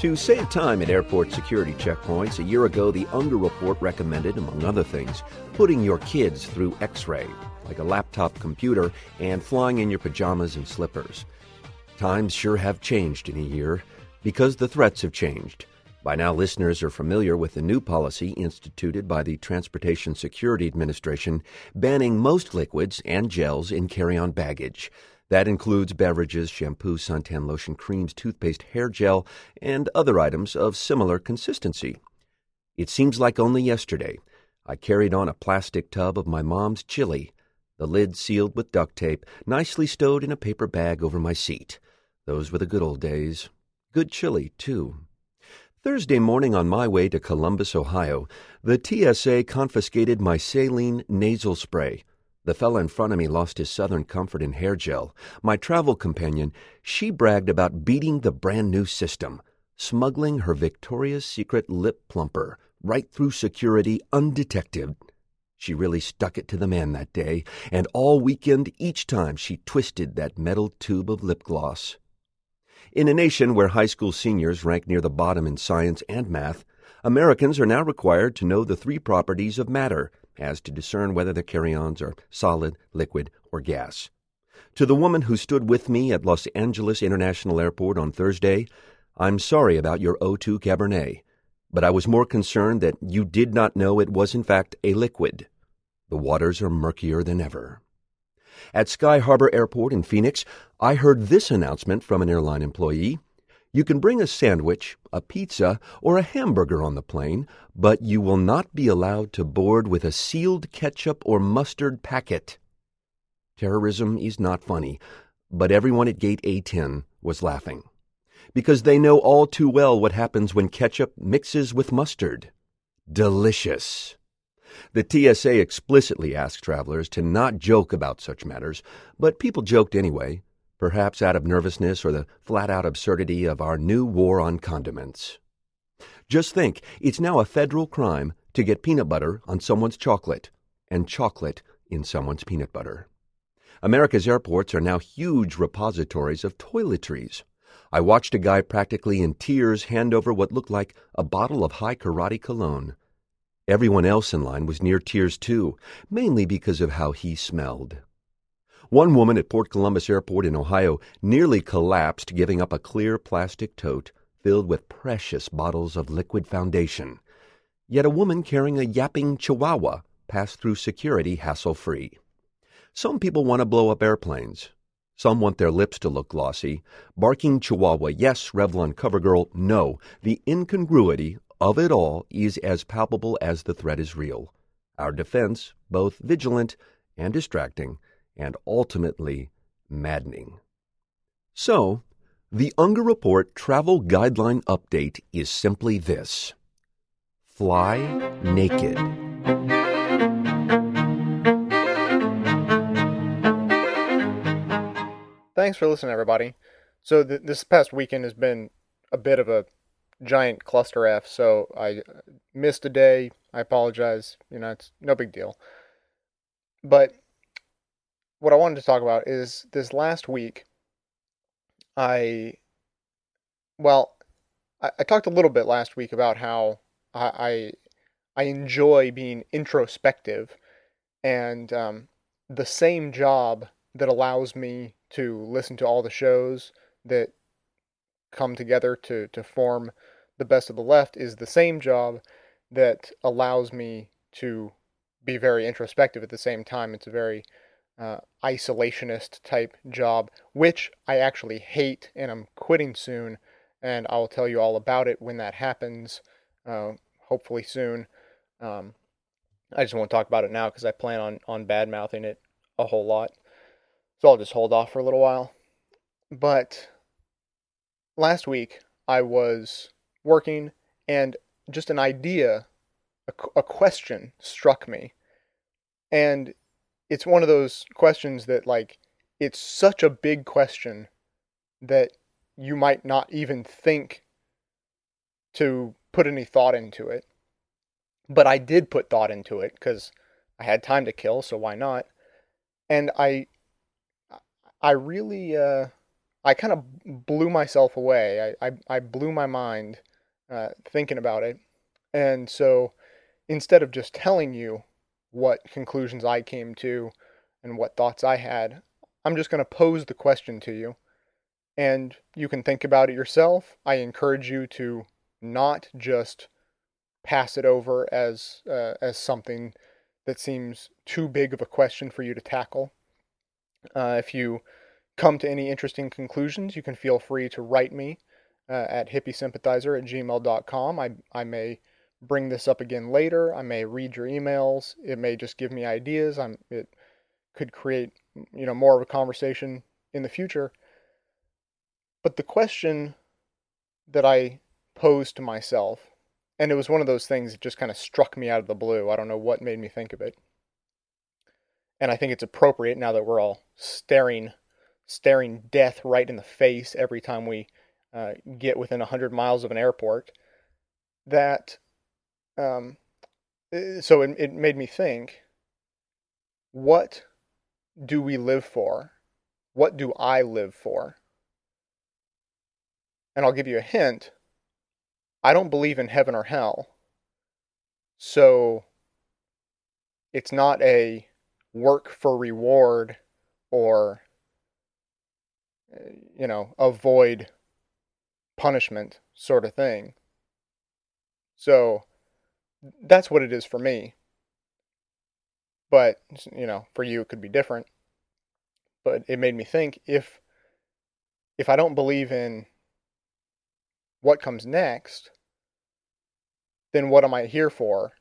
To save time at airport security checkpoints, a year ago the Unger Report recommended, among other things, putting your kids through X ray, like a laptop computer, and flying in your pajamas and slippers. Times sure have changed in a year because the threats have changed. By now, listeners are familiar with the new policy instituted by the Transportation Security Administration banning most liquids and gels in carry on baggage. That includes beverages, shampoo, suntan lotion, creams, toothpaste, hair gel, and other items of similar consistency. It seems like only yesterday I carried on a plastic tub of my mom's chili, the lid sealed with duct tape, nicely stowed in a paper bag over my seat. Those were the good old days. Good chili, too. Thursday morning on my way to Columbus, Ohio, the TSA confiscated my saline nasal spray. The fella in front of me lost his Southern Comfort in hair gel. My travel companion, she bragged about beating the brand new system, smuggling her Victoria's Secret lip plumper right through security undetected. She really stuck it to the man that day, and all weekend each time she twisted that metal tube of lip gloss. In a nation where high school seniors rank near the bottom in science and math, Americans are now required to know the three properties of matter as to discern whether the carry-ons are solid, liquid, or gas. To the woman who stood with me at Los Angeles International Airport on Thursday, I'm sorry about your O2 Cabernet, but I was more concerned that you did not know it was in fact a liquid. The waters are murkier than ever. At Sky Harbor Airport in Phoenix, I heard this announcement from an airline employee. You can bring a sandwich, a pizza, or a hamburger on the plane, but you will not be allowed to board with a sealed ketchup or mustard packet. Terrorism is not funny, but everyone at Gate A10 was laughing. Because they know all too well what happens when ketchup mixes with mustard. Delicious. The TSA explicitly asked travelers to not joke about such matters, but people joked anyway, perhaps out of nervousness or the flat out absurdity of our new war on condiments. Just think, it's now a federal crime to get peanut butter on someone's chocolate and chocolate in someone's peanut butter. America's airports are now huge repositories of toiletries. I watched a guy practically in tears hand over what looked like a bottle of Hai Karate cologne. Everyone else in line was near tears too, mainly because of how he smelled. One woman at Port Columbus Airport in Ohio nearly collapsed giving up a clear plastic tote filled with precious bottles of liquid foundation. Yet a woman carrying a yapping chihuahua passed through security hassle free. Some people want to blow up airplanes. Some want their lips to look glossy. Barking Chihuahua, yes. Revlon CoverGirl, no. The incongruity of it all is as palpable as the threat is real. Our defense, both vigilant and distracting, and ultimately maddening. So, the Unger Report travel guideline update is simply this Fly naked. Thanks for listening, everybody. So th- this past weekend has been a bit of a giant cluster F. So I uh, missed a day. I apologize. You know, it's no big deal. But what I wanted to talk about is this last week. I well, I, I talked a little bit last week about how I I, I enjoy being introspective, and um, the same job that allows me to listen to all the shows that come together to, to form the best of the left is the same job that allows me to be very introspective at the same time. It's a very uh, isolationist type job, which I actually hate and I'm quitting soon. And I'll tell you all about it when that happens, uh, hopefully soon. Um, I just won't talk about it now because I plan on, on bad mouthing it a whole lot. So I'll just hold off for a little while. But last week I was working and just an idea, a, a question struck me. And it's one of those questions that, like, it's such a big question that you might not even think to put any thought into it. But I did put thought into it because I had time to kill, so why not? And I I really, uh, I kind of blew myself away. I, I, I blew my mind uh, thinking about it. And so instead of just telling you what conclusions I came to and what thoughts I had, I'm just going to pose the question to you. And you can think about it yourself. I encourage you to not just pass it over as uh, as something that seems too big of a question for you to tackle. Uh, if you come to any interesting conclusions, you can feel free to write me uh, at hippiesympathizer at gmail.com. I, I may bring this up again later. I may read your emails. It may just give me ideas. I'm, it could create you know more of a conversation in the future. But the question that I posed to myself, and it was one of those things that just kind of struck me out of the blue. I don't know what made me think of it and I think it's appropriate now that we're all staring staring death right in the face every time we uh, get within 100 miles of an airport that um, so it, it made me think what do we live for? What do i live for? And i'll give you a hint. I don't believe in heaven or hell. So it's not a work for reward or you know avoid punishment sort of thing. So that's what it is for me. But you know for you it could be different. But it made me think if if i don't believe in what comes next then what am i here for?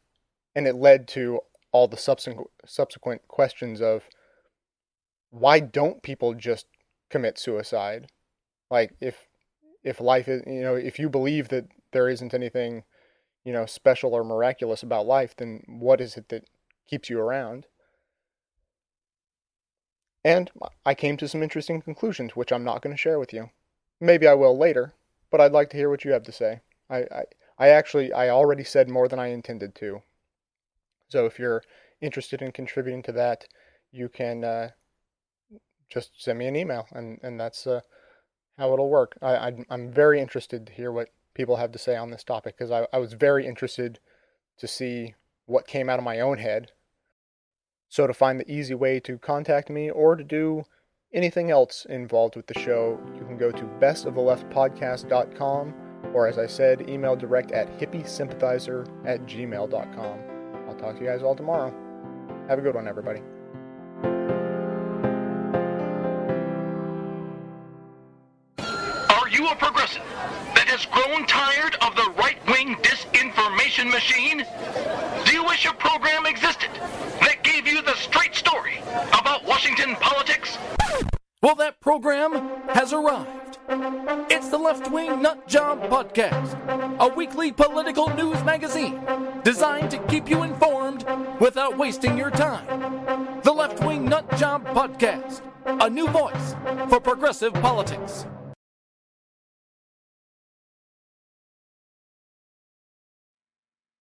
And it led to all the subsequent subsequent questions of why don't people just commit suicide? Like if if life is you know if you believe that there isn't anything you know special or miraculous about life, then what is it that keeps you around? And I came to some interesting conclusions, which I'm not going to share with you. Maybe I will later, but I'd like to hear what you have to say. I, I, I actually, I already said more than I intended to. So if you're interested in contributing to that, you can uh, just send me an email, and and that's uh, how it'll work. I, I'm very interested to hear what people have to say on this topic because I, I was very interested to see what came out of my own head. So to find the easy way to contact me or to do anything else involved with the show, you can go to bestoftheleftpodcast.com or as I said, email direct at hippiesympathizer at gmail.com. I'll talk to you guys all tomorrow. Have a good one, everybody. Has grown tired of the right-wing disinformation machine? Do you wish a program existed that gave you the straight story about Washington politics? Well, that program has arrived. It's the Left Wing Nut Job Podcast, a weekly political news magazine designed to keep you informed without wasting your time. The Left Wing Nut Job Podcast, a new voice for progressive politics.